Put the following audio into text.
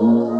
Mm-hmm.